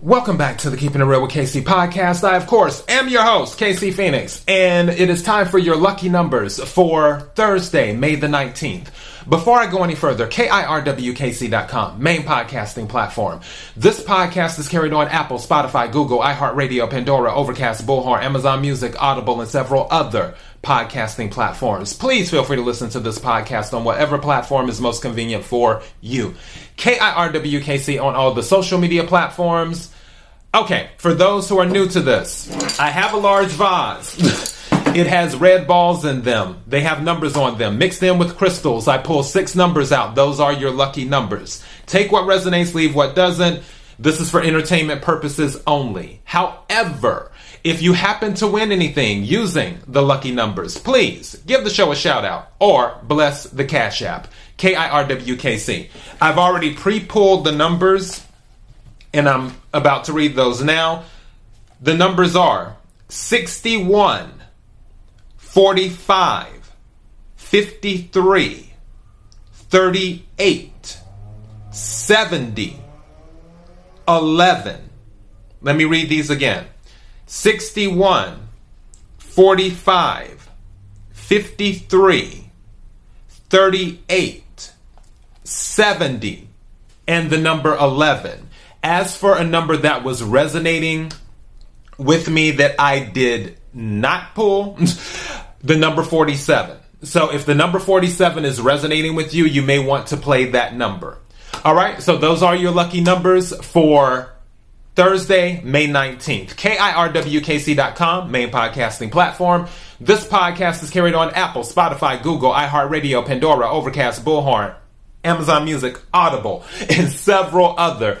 Welcome back to the Keeping It Real with KC podcast. I, of course, am your host, KC Phoenix, and it is time for your lucky numbers for Thursday, May the 19th. Before I go any further, KIRWKC.com, main podcasting platform. This podcast is carried on Apple, Spotify, Google, iHeartRadio, Pandora, Overcast, Bullhorn, Amazon Music, Audible, and several other podcasting platforms. Please feel free to listen to this podcast on whatever platform is most convenient for you. KIRWKC on all the social media platforms. Okay, for those who are new to this, I have a large vase. It has red balls in them. They have numbers on them. Mix them with crystals. I pull six numbers out. Those are your lucky numbers. Take what resonates, leave what doesn't. This is for entertainment purposes only. However, if you happen to win anything using the lucky numbers, please give the show a shout out or bless the Cash App. K I R W K C. I've already pre pulled the numbers and I'm about to read those now. The numbers are 61, 45, 53, 38, 70, 11. Let me read these again 61, 45, 53, 38, 70, and the number 11. As for a number that was resonating with me that I did not pull, the number 47. So if the number 47 is resonating with you, you may want to play that number. All right, so those are your lucky numbers for Thursday, May 19th. KIRWKC.com, main podcasting platform. This podcast is carried on Apple, Spotify, Google, iHeartRadio, Pandora, Overcast, Bullhorn, Amazon Music, Audible, and several other